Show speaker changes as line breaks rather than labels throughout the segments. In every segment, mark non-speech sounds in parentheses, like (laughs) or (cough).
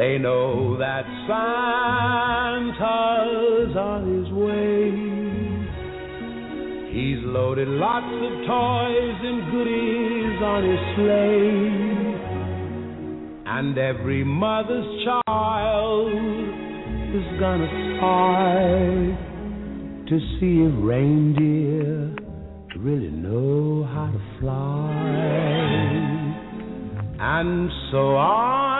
They know that Santa's on his way. He's loaded lots of toys and goodies on his sleigh. And every mother's child is gonna spy to see if reindeer really know how to fly. And so I'm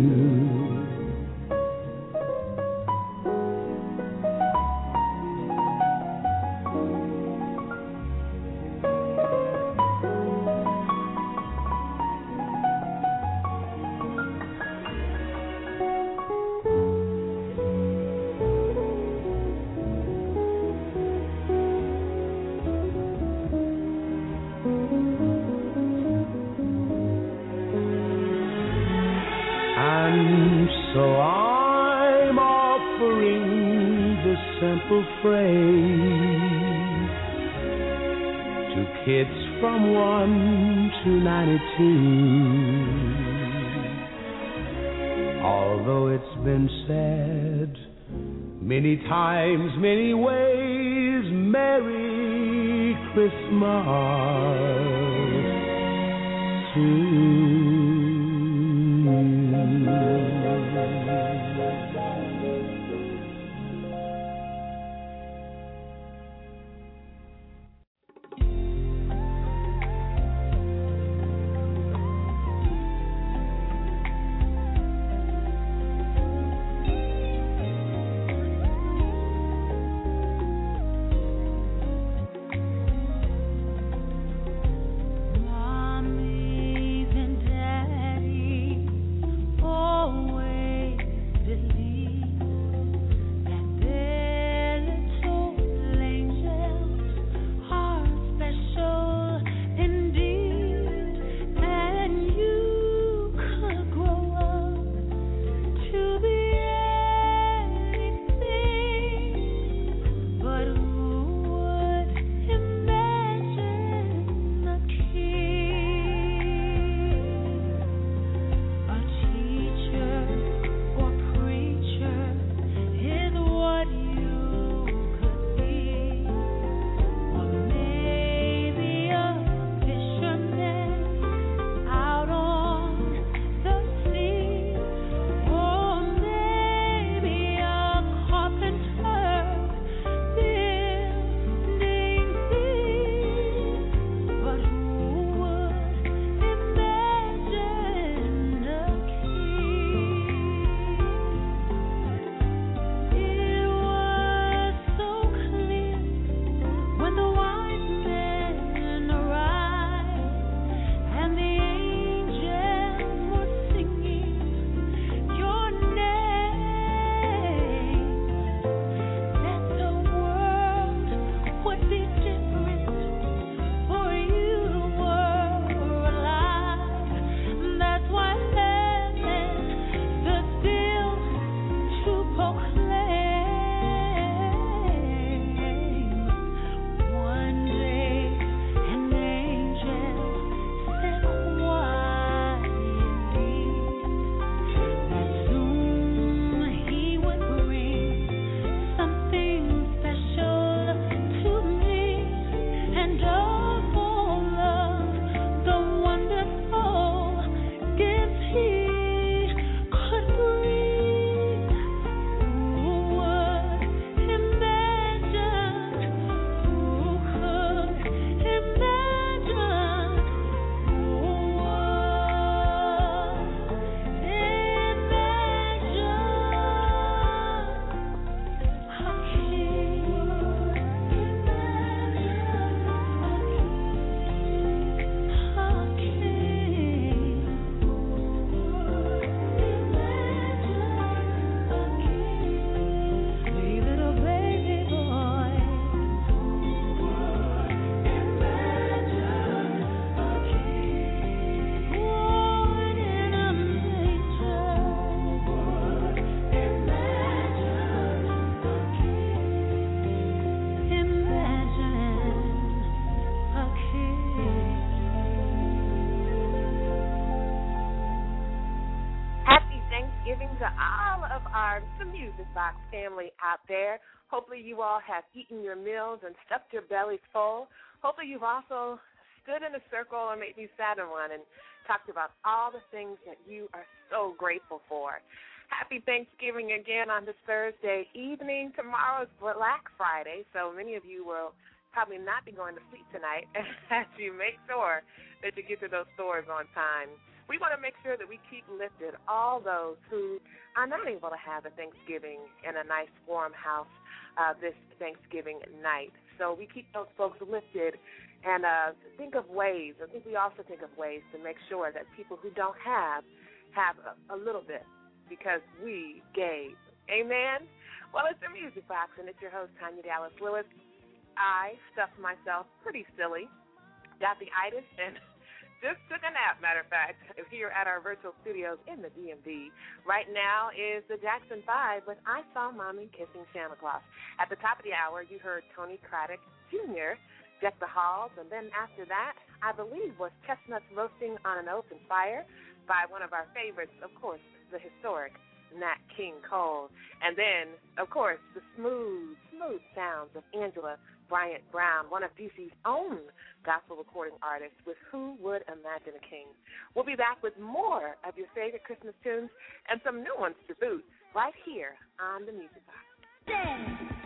Times, many ways, Merry Christmas
all have eaten your meals and stuffed your bellies full. Hopefully, you've also stood in a circle or maybe sat in one and talked about all the things that you are so grateful for. Happy Thanksgiving again on this Thursday evening. Tomorrow is Black Friday, so many of you will probably not be going to sleep tonight (laughs) as you make sure that you get to those stores on time we want to make sure that we keep lifted all those who are not able to have a Thanksgiving in a nice warm house uh, this Thanksgiving night. So we keep those folks lifted and uh, think of ways. I think we also think of ways to make sure that people who don't have have a, a little bit because we gave. Amen. Well, it's the Music Box, and it's your host Tanya Dallas Lewis. I stuffed myself pretty silly, got the itis, and (laughs) just took a nap, matter of fact, (laughs) here at our virtual studios in the DMV. Right now is the Jackson 5 with I Saw Mommy Kissing Santa Claus. At the top of the hour, you heard Tony Craddock Jr. Deck the Halls, and then after that, I believe was Chestnuts Roasting on an Open Fire by one of our favorites, of course, the historic Nat King Cole. And then, of course, the smooth, smooth sounds of Angela Bryant Brown, one of DC's own gospel recording artists with Who Would Imagine a King. We'll be back with more of your favorite Christmas tunes and some new ones to boot right here on the Music Box. Yeah.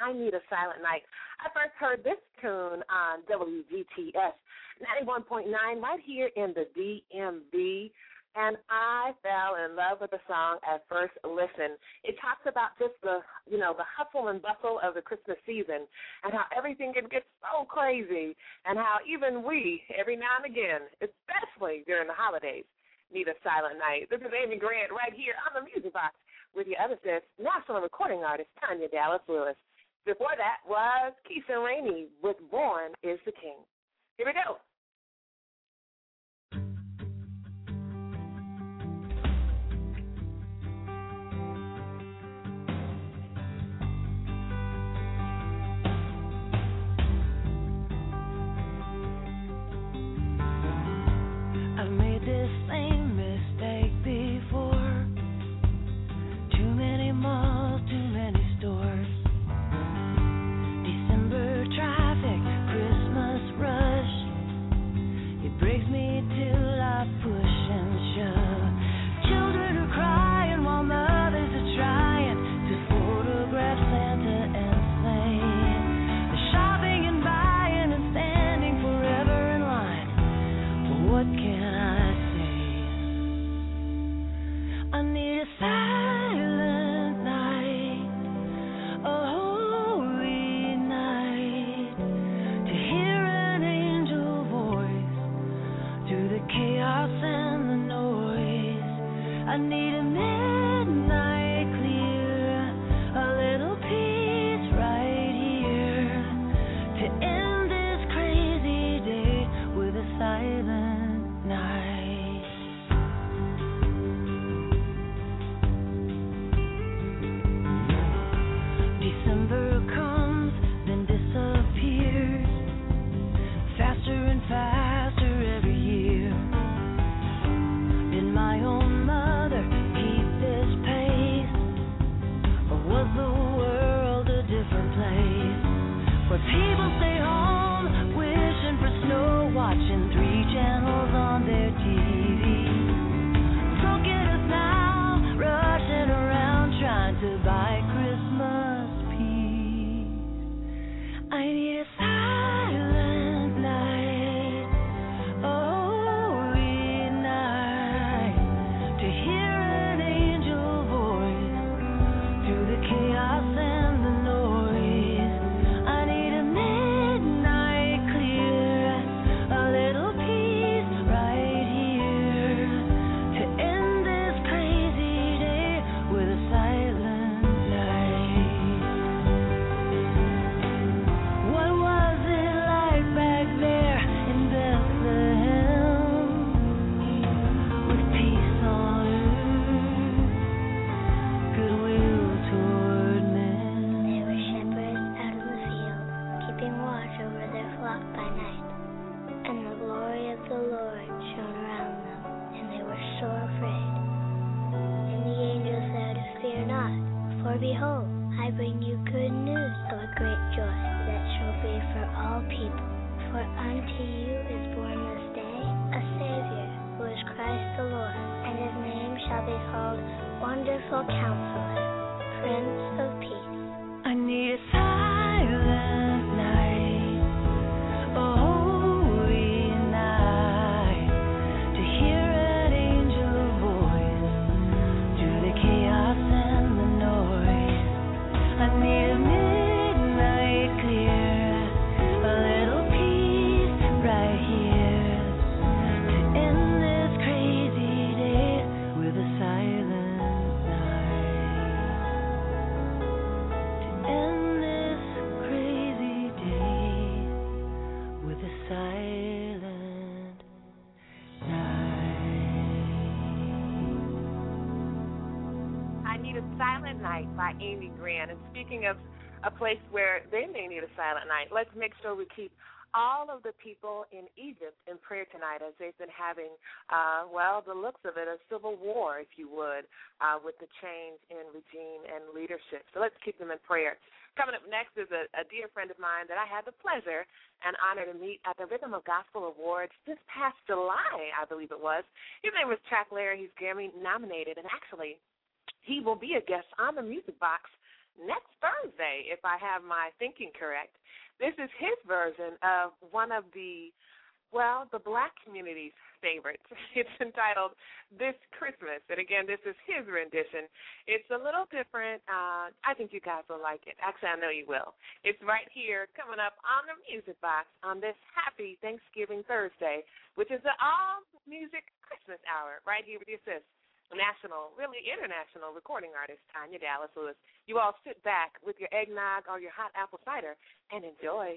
I need a silent night. I first heard this tune on WGTS 91.9 right here in the DMV. And I fell in love with the song at first listen. It talks about just the, you know, the hustle and bustle of the Christmas season and how everything can get so crazy and how even we, every now and again, especially during the holidays, need a silent night. This is Amy Grant right here on the Music Box with your other sis, national recording artist Tanya Dallas Lewis. Before that was Keith and Rainey with Born is the King. Here we go.
Amy Grant. And speaking of a place where they may need a silent night, let's make sure we keep all of the people in Egypt in prayer tonight as they've been having, uh, well, the looks of it, a civil war, if you would, uh, with the change in regime and leadership. So let's keep them in prayer. Coming up next is a, a dear friend of mine that I had the pleasure and honor to meet at the Rhythm of Gospel Awards this past July, I believe it was. His name was Chuck Larry. He's Grammy nominated, and actually, he will be a guest on the Music Box next Thursday, if I have my thinking correct. This is his version of one of the, well, the black community's favorites. (laughs) It's entitled This Christmas. And again, this is his rendition. It's a little different. Uh, I think you guys will like it. Actually, I know you will. It's right here coming up on the Music Box on this happy Thanksgiving Thursday, which is the all music Christmas hour right here with your sis national, really international recording artist Tanya Dallas Lewis. You all sit back with your eggnog or your hot apple cider and enjoy.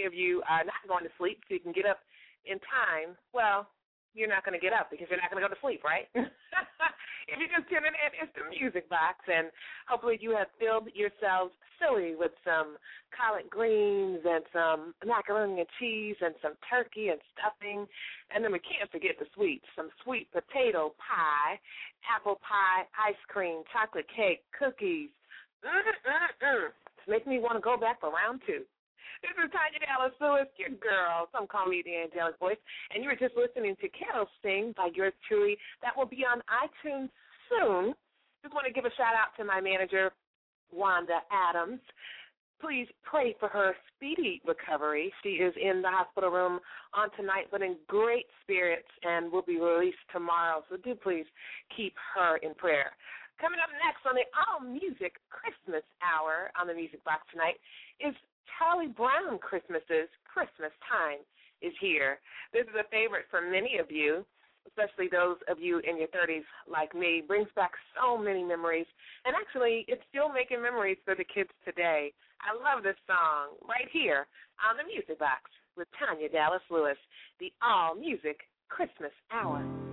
Many of you are not going to sleep, so you can get up in time. Well, you're not going to get up because you're not going to go to sleep, right? (laughs) if you're just tuning in, it's the Music Box, and hopefully you have filled yourselves silly with some collard greens and some macaroni and cheese and some turkey and stuffing, and then we can't forget the sweets, some sweet potato pie, apple pie, ice cream, chocolate cake, cookies. Mm-mm-mm. It's making me want to go back for round two. This is Tanya Dallas Lewis, your girl. Some call me the angelic voice. And you were just listening to Kettle Sing by yours truly. That will be on iTunes soon. Just want to give a shout out to my manager, Wanda Adams. Please pray for her speedy recovery. She is in the hospital room on tonight, but in great spirits and will be released tomorrow. So do please keep her in prayer. Coming up next on the All Music Christmas Hour on the Music Box tonight is Charlie Brown Christmases, Christmas Time is here. This is a favorite for many of you.
especially those of you in your 30s like me, brings back so many memories. And actually, it's still making memories for the kids today. I love this song right here on the Music Box with Tanya Dallas Lewis, the All Music Christmas Hour.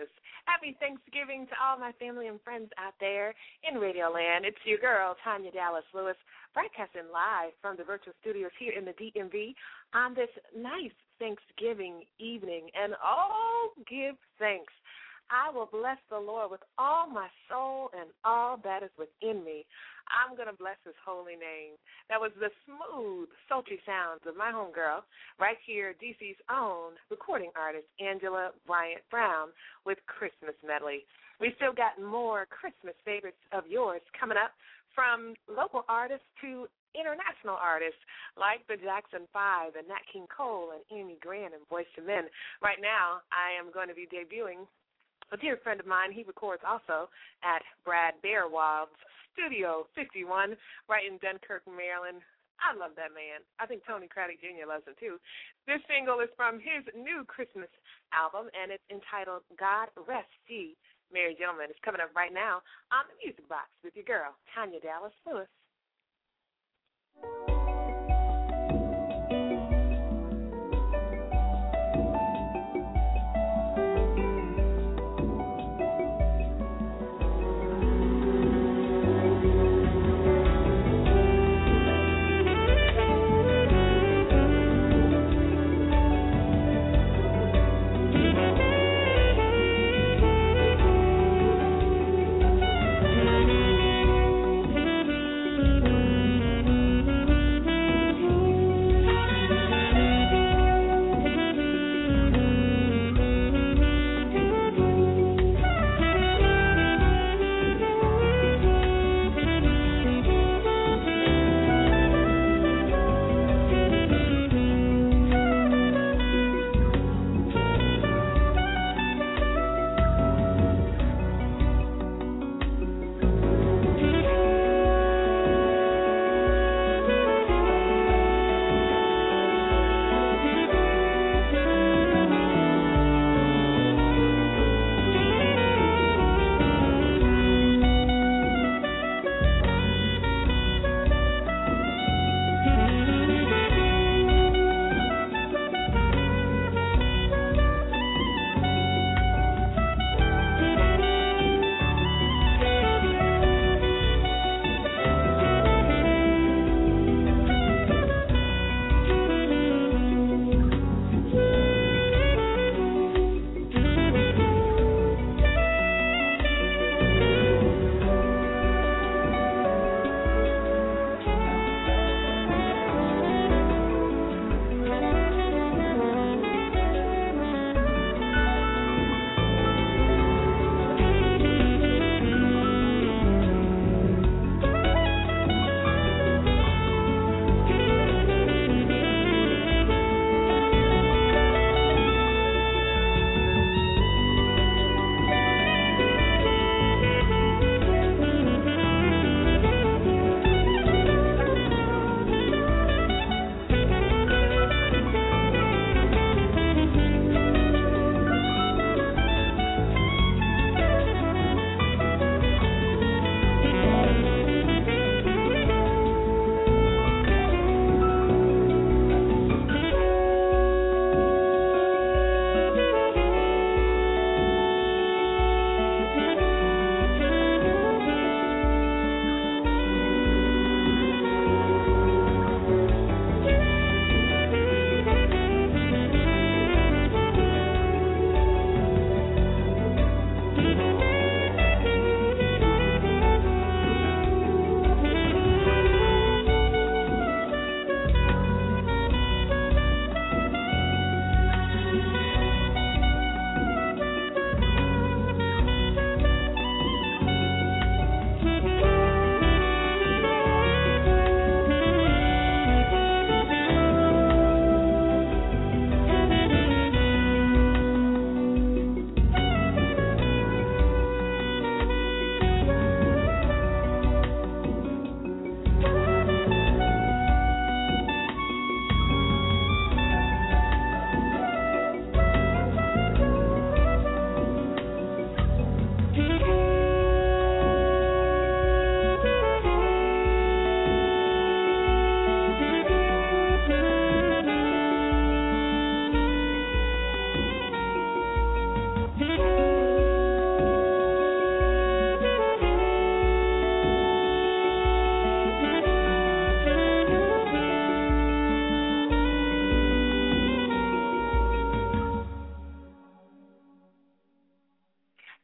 Jesus. Happy Thanksgiving to all my family and friends out there in Radio Land. It's your girl, Tanya Dallas Lewis, broadcasting live from the virtual studios here in the DMV on this nice Thanksgiving evening. And oh, give thanks I will bless the Lord with all my soul and all that is within me. I'm going to bless his holy name. That was the smooth, sultry sounds of my homegirl, right here, DC's own recording artist, Angela Bryant Brown, with Christmas Medley. We still got more Christmas favorites of yours coming up from local artists to international artists like the Jackson Five and Nat King Cole and Amy Grant and Boyz II Men. Right now, I am going to be debuting a dear friend of mine, he records also at Brad Bearwild's Studio 51 right in Dunkirk, Maryland. I love that man. I think Tony Craddock Jr. loves him too. This single is from his new Christmas album, and it's entitled God Rest Ye, Merry Gentlemen. It's coming up right now on the Music Box with your girl, Tanya Dallas Lewis.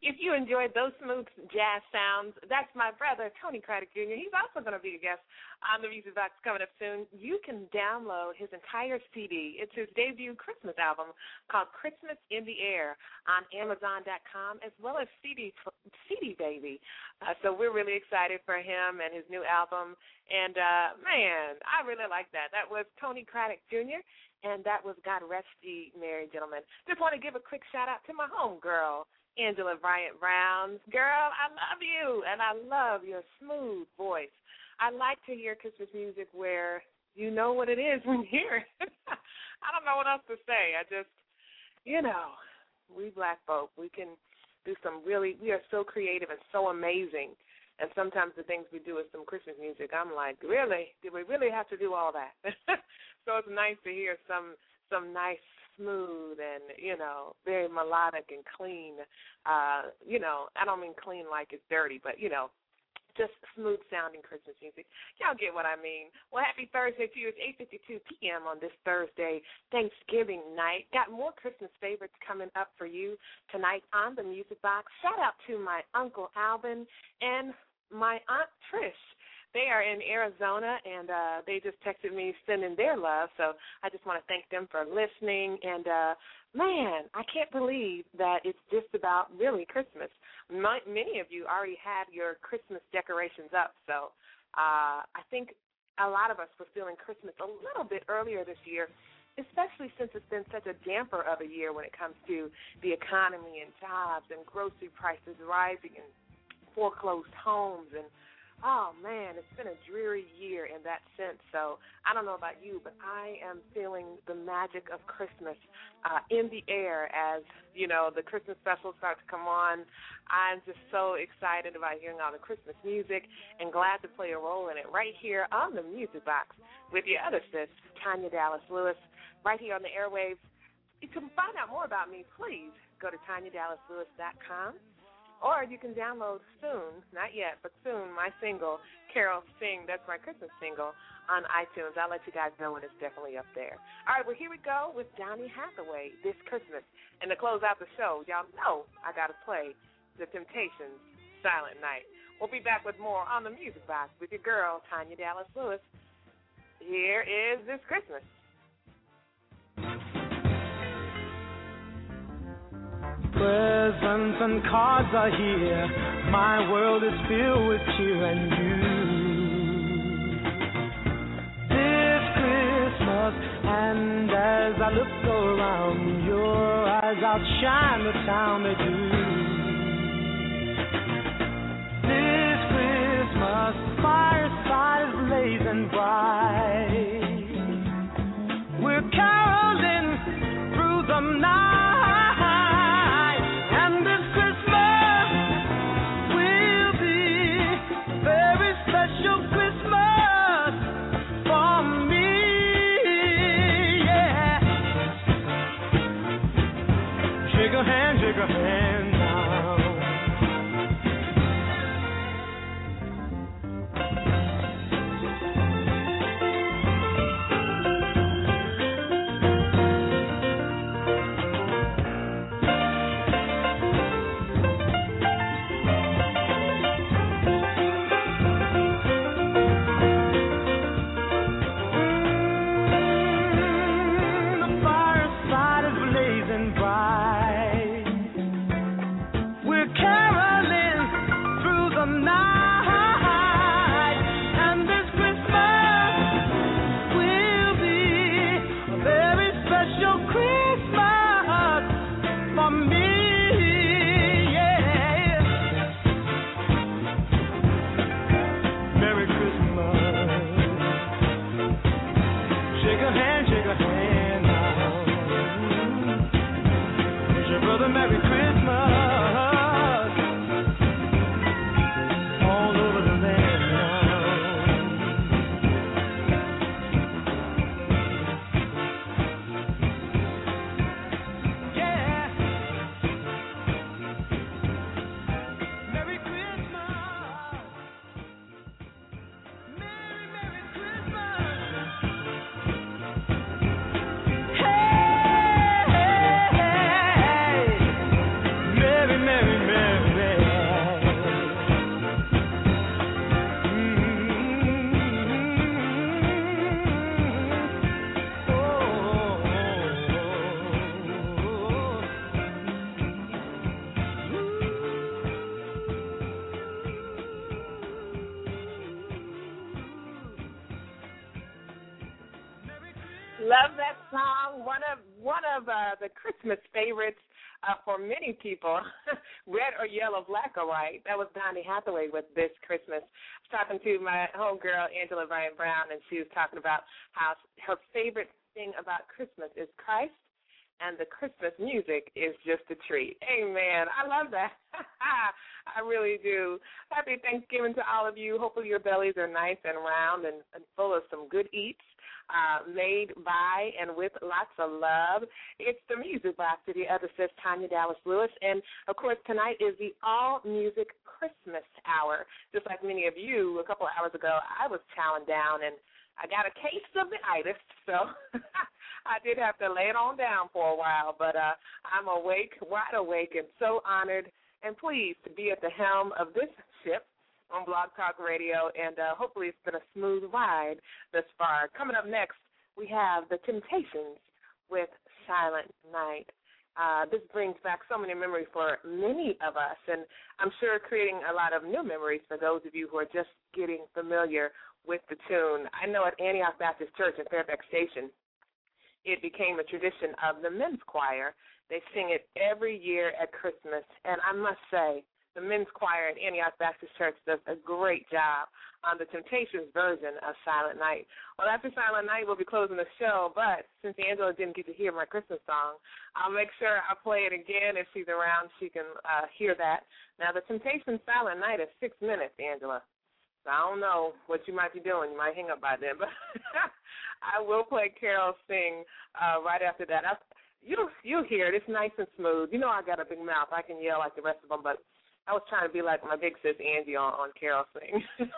Enjoyed those smooth jazz sounds. That's my brother, Tony Craddock Jr. He's also going to be a guest on the Music Box coming up soon. You can download his entire CD. It's his debut Christmas album called Christmas in the Air on Amazon.com as well as CD CD Baby. Uh, so we're really excited for him and his new album. And uh, man, I really like that. That was Tony Craddock Jr. And that was God Rest Ye Merry Gentlemen. Just want to give a quick shout out to my homegirl, Angela Bryant Brown. Girl, I love you, and I love your smooth voice. I like to hear Christmas music where you know what it is when you hear it. I don't know what else to say. I just, you know, we black folk, we can do some really, we are so creative and so amazing. And sometimes the things we do with some Christmas music, I'm like, really? Did we really have to do all that? (laughs) so it's nice to hear some some nice smooth and you know very melodic and clean. Uh, you know, I don't mean clean like it's dirty, but you know, just smooth sounding Christmas music. Y'all get what I mean. Well, happy Thursday to you. It's 8:52 p.m. on this Thursday, Thanksgiving night. Got more Christmas favorites coming up for you tonight on the Music Box. Shout out to my uncle Alvin and my aunt Trish they are in Arizona, and uh, they just texted me sending their love. So I just want to thank them for listening. And uh, man, I can't believe that it's just about really Christmas. My, many of you already had your Christmas decorations up, so uh, I think a lot of us were feeling Christmas a little bit earlier this year especially since it's been such a damper of a year when it comes to the economy and jobs and grocery prices rising and foreclosed homes and oh man, it's been a dreary year in that sense. So I don't know about you, but I am feeling the magic of Christmas uh, in the air as you know the Christmas specials start to come on. I'm just so excited about hearing all the Christmas music and glad to play a role in it right here on the Music Box with your other sis, Tanya Dallas Lewis, right here on the airwaves. You can find out more about me, please go to TanyaDallasLewis.com or you can download soon, not yet, but soon, my single, Carol Sing, that's my Christmas single, on iTunes. I'll let you guys know when it's definitely up there. All right, well, here we go with Donny Hathaway this Christmas. And to close out the show, y'all know I got to play The Temptations, Silent Night. We'll be back with more on the Music Box with your girl, Tanya Dallas Lewis. Here is this Christmas.
Presents and cards are here. My world is filled with cheer and you. This Christmas, and as I look around, your eyes outshine the town they do. This Christmas, fireside is blazing bright.
People, (laughs) red or yellow, black or white. That was Donny Hathaway with This Christmas. I was talking to my homegirl, Angela Bryant Brown, and she was talking about how her favorite thing about Christmas is Christ and the Christmas music is just a treat. Amen. I love that. (laughs) I really do. Happy Thanksgiving to all of you. Hopefully your bellies are nice and round and, and full of some good eats uh, made by and with lots of love. It's the Music Box to the other sis, Tanya Dallas Lewis. And of course, tonight is the All Music Christmas Hour. Just like many of you, a couple of hours ago, I was chowing down and I got a case of the itis, so (laughs) I did have to lay it on down for a while. But uh, I'm awake, wide awake, and so honored and pleased to be at the helm of this ship on Blog Talk Radio, and uh, hopefully it's been a smooth ride thus far. Coming up next, we have The Temptations with Silent Night. Uh, this brings back so many memories for many of us, and I'm sure creating a lot of new memories for those of you who are just getting familiar with the tune. I know at Antioch Baptist Church in Fairfax Station, it became a tradition of the men's choir. They sing it every year at Christmas, and I must say, the men's choir at Antioch Baptist Church does a great job on the Temptations version of Silent Night. Well, after Silent Night, we'll be closing the show, but since Angela didn't get to hear my Christmas song, I'll make sure I play it again. If she's around, she can uh, hear that. Now, the Temptations Silent Night is six minutes, Angela. So I don't know what you might be doing. You might hang up by then, but (laughs) I will play Carol sing uh, right after that. I, you you hear it. It's nice and smooth. You know I got a big mouth. I can yell like the rest of them, but I was trying to be like my big sis Angie on, on Carol Sing. (laughs)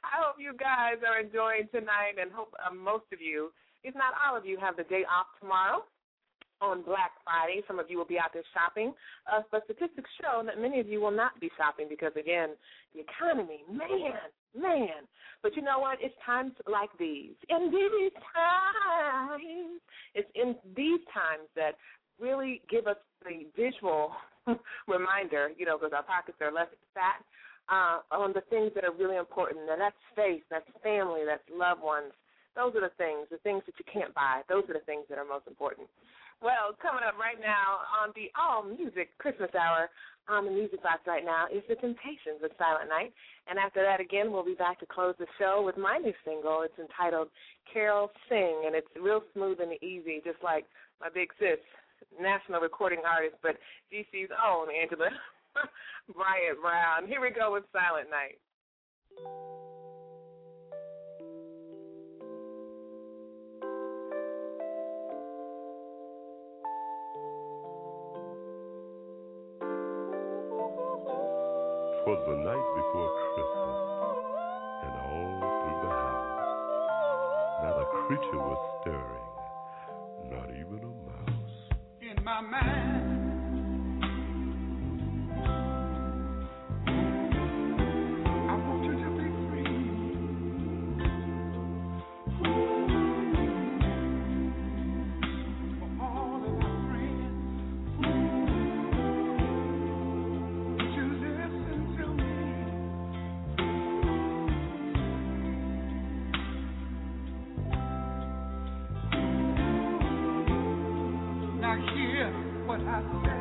I hope you guys are enjoying tonight and hope uh, most of you, if not all of you, have the day off tomorrow on Black Friday. Some of you will be out there shopping. Uh, but statistics show that many of you will not be shopping because, again, the economy, man, man. But you know what? It's times like these. In these times, it's in these times that really give us the visual (laughs) reminder, you know, because our pockets are less fat, uh, on the things that are really important. And that's faith, that's family, that's loved ones. Those are the things, the things that you can't buy. Those are the things that are most important. Well, coming up right now on the All Music Christmas Hour on the Music Box right now is The Temptations of Silent Night. And after that, again, we'll be back to close the show with my new single. It's entitled Carol Sing, and it's real smooth and easy, just like my big sis, national recording artist, but DC's own Angela (laughs) Bryant Brown. Here we go with Silent Night.
Twas the night before Christmas, and all through the house, not a creature was stirring, my mind. I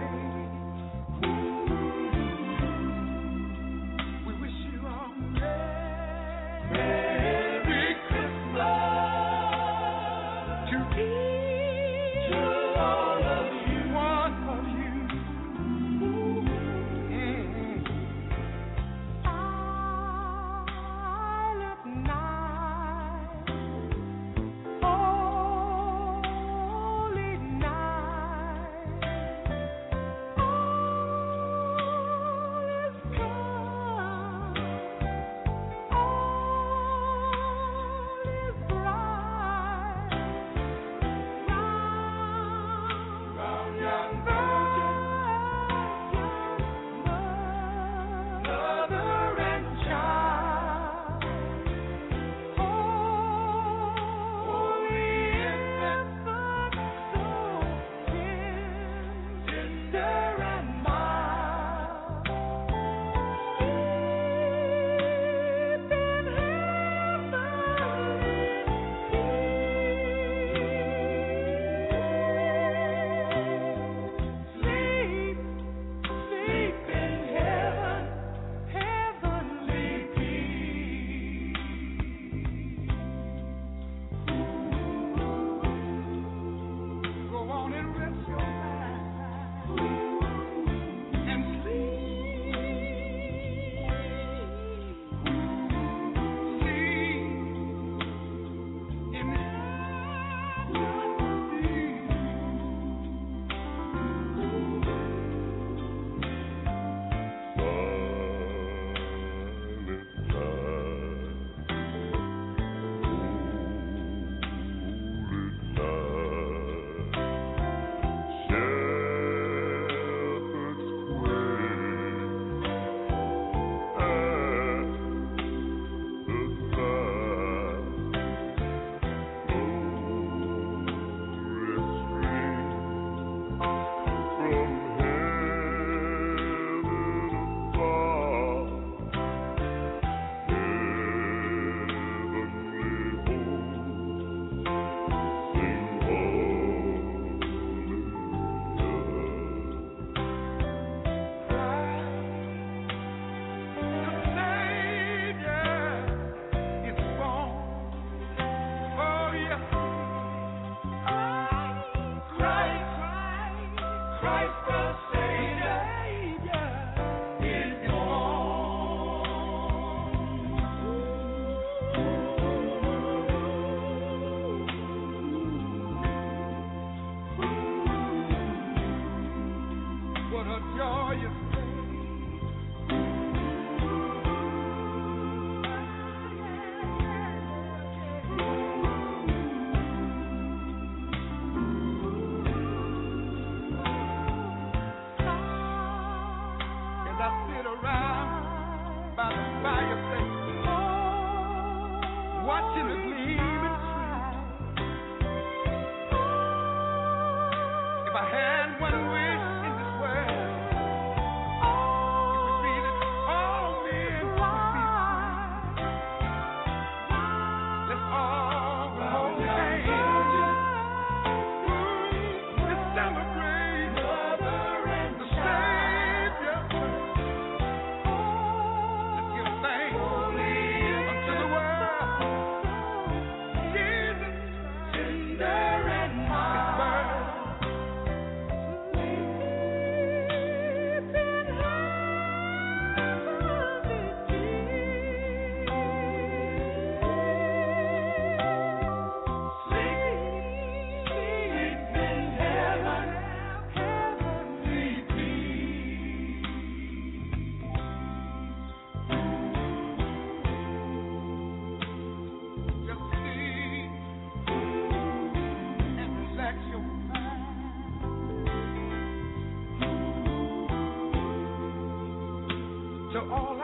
to
all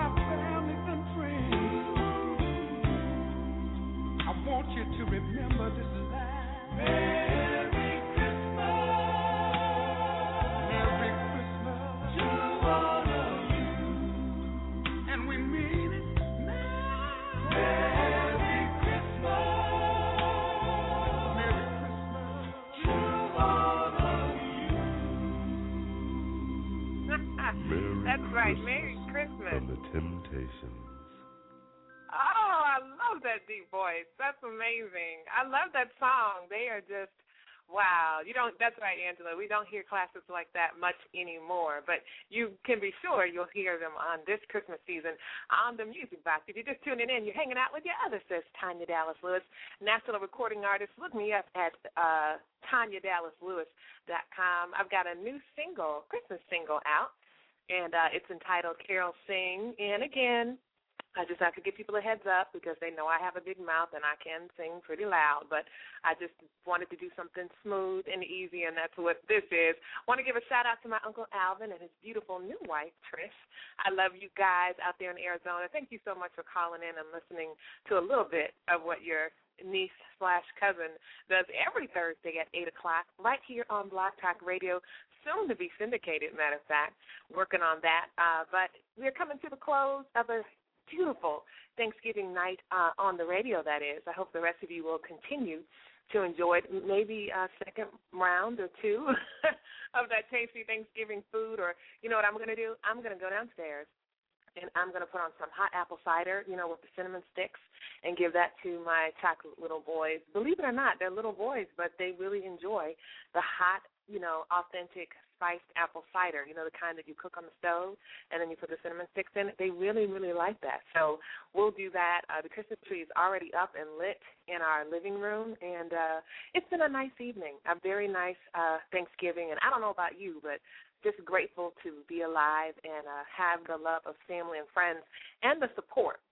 that's amazing. I love that song. They are just wow.
You don't that's right, Angela. We don't hear classics like that much anymore, but you can be sure you'll hear them on this Christmas season on the Music Box. If you're just tuning in, you're hanging out with your other sis, Tanya Dallas Lewis, national recording artist. Look me up at uh, TanyaDallasLewis.com. I've got a new single, Christmas single out, and uh, it's entitled Carols Sing. And again, I just have to give people a heads up because they know I have a big mouth and I can sing pretty loud. But I just wanted to do something smooth and easy, and that's what this is. I want to give a shout out to my uncle Alvin and his beautiful new wife Trish. I love you guys out there in Arizona. Thank you so much for calling in and listening to a little bit of what your niece slash cousin does every Thursday at eight o'clock right here on Blog Talk Radio, soon to be syndicated. Matter of fact, working on that. Uh, but we're coming to the close of a beautiful Thanksgiving night uh, on the radio, that is. I hope the rest of you will continue to enjoy it. Maybe a second round or two (laughs) of that tasty Thanksgiving food, or you know what I'm going to do? I'm going to go downstairs and I'm going to put on some hot apple cider, you know, with the cinnamon sticks, and give that to my chocolate little boys. Believe it or not, they're little boys, but they really enjoy the hot, you know, authentic spiced apple cider, you know, the kind that you cook on the stove and then you put the cinnamon sticks in. They really, really like that. So we'll do that. Uh, the Christmas tree is already up and lit in our living room, and uh, it's been a nice evening, a very nice uh, Thanksgiving. And I don't know about you, but just grateful to be alive and uh, have the love of family and friends and the support.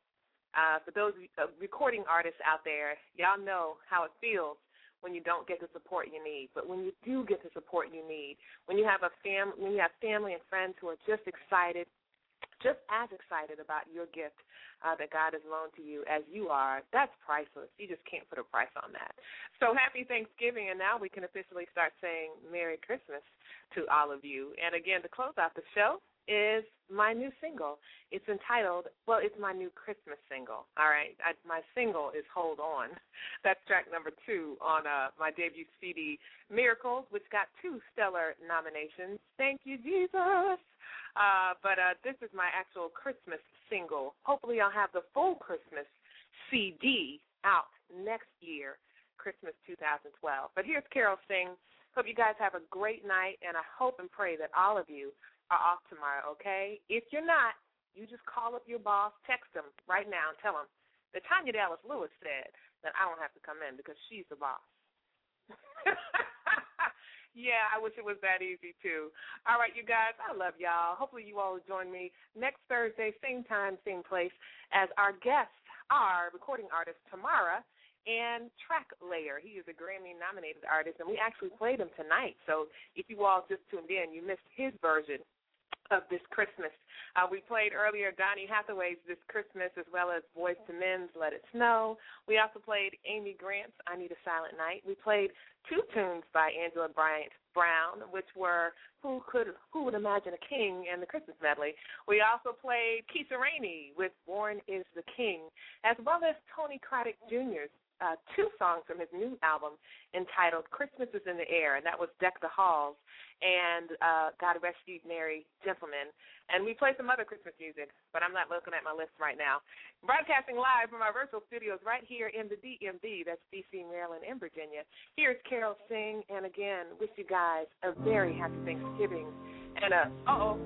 Uh, for those uh, recording artists out there, y'all know how it feels when you don't get the support you need. But when you do get the support you need, when you have a fam when you have family and friends who are just excited, just as excited about your gift uh, that God has loaned to you as you are, that's priceless. You just can't put a price on that. So happy Thanksgiving, and now we can officially start saying Merry Christmas to all of you. And again, to close out the show, is my new single. It's entitled, well, it's my new Christmas single. All right, I, my single is "Hold On." (laughs) That's track number two on uh, my debut CD, Miracles, which got two stellar nominations. Thank you, Jesus. Uh, but uh, this is my actual Christmas single. Hopefully, I'll have the full Christmas CD out next year, Christmas 2012. But here's Carols Sing. Hope you guys have a great night, and I hope and pray that all of you are off tomorrow, okay? If you're not, you just call up your boss, text them right now, and tell them that Tanya Dallas Lewis said that I don't have to come in because she's the boss. (laughs) Yeah, I wish it was that easy too. All right, you guys, I love y'all. Hopefully, you all will join me next Thursday, same time, same place, as our guests are recording artist Tamara and Track Layer. He is a Grammy nominated artist, and we actually played him tonight. So if you all just tuned in, you missed his version of this Christmas. Uh, we played earlier Donny Hathaway's This Christmas as well as Boyz II Men's Let It Snow. We also played Amy Grant's I Need a Silent Night. We played two tunes by Angela Bryant Brown, which were Who Could Who Would Imagine a King and the Christmas Medley. We also played Keisha Rainey with Born is the King, as well as Tony Craddock Jr.'s uh, two songs from his new album entitled Christmas is in the Air, and that was Deck the Halls and uh, God Rest Ye Merry Gentlemen. And we played some other Christmas music, but I'm not looking at my list right now. Broadcasting live from our virtual studios right here in the DMV, that's DC, Maryland, and Virginia. Here's Carols Sing, and again, wish you guys a very happy Thanksgiving. And uh oh,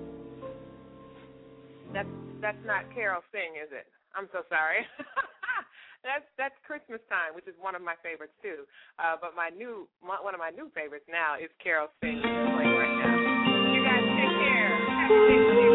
that's that's not Carols Sing, is it? I'm so sorry. (laughs) that's that's Christmas time, which is one of my favorites too. Uh, but my new my, one of my new favorites now is Carols Sing, playing right now. You guys take care. Happy Thanksgiving.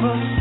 never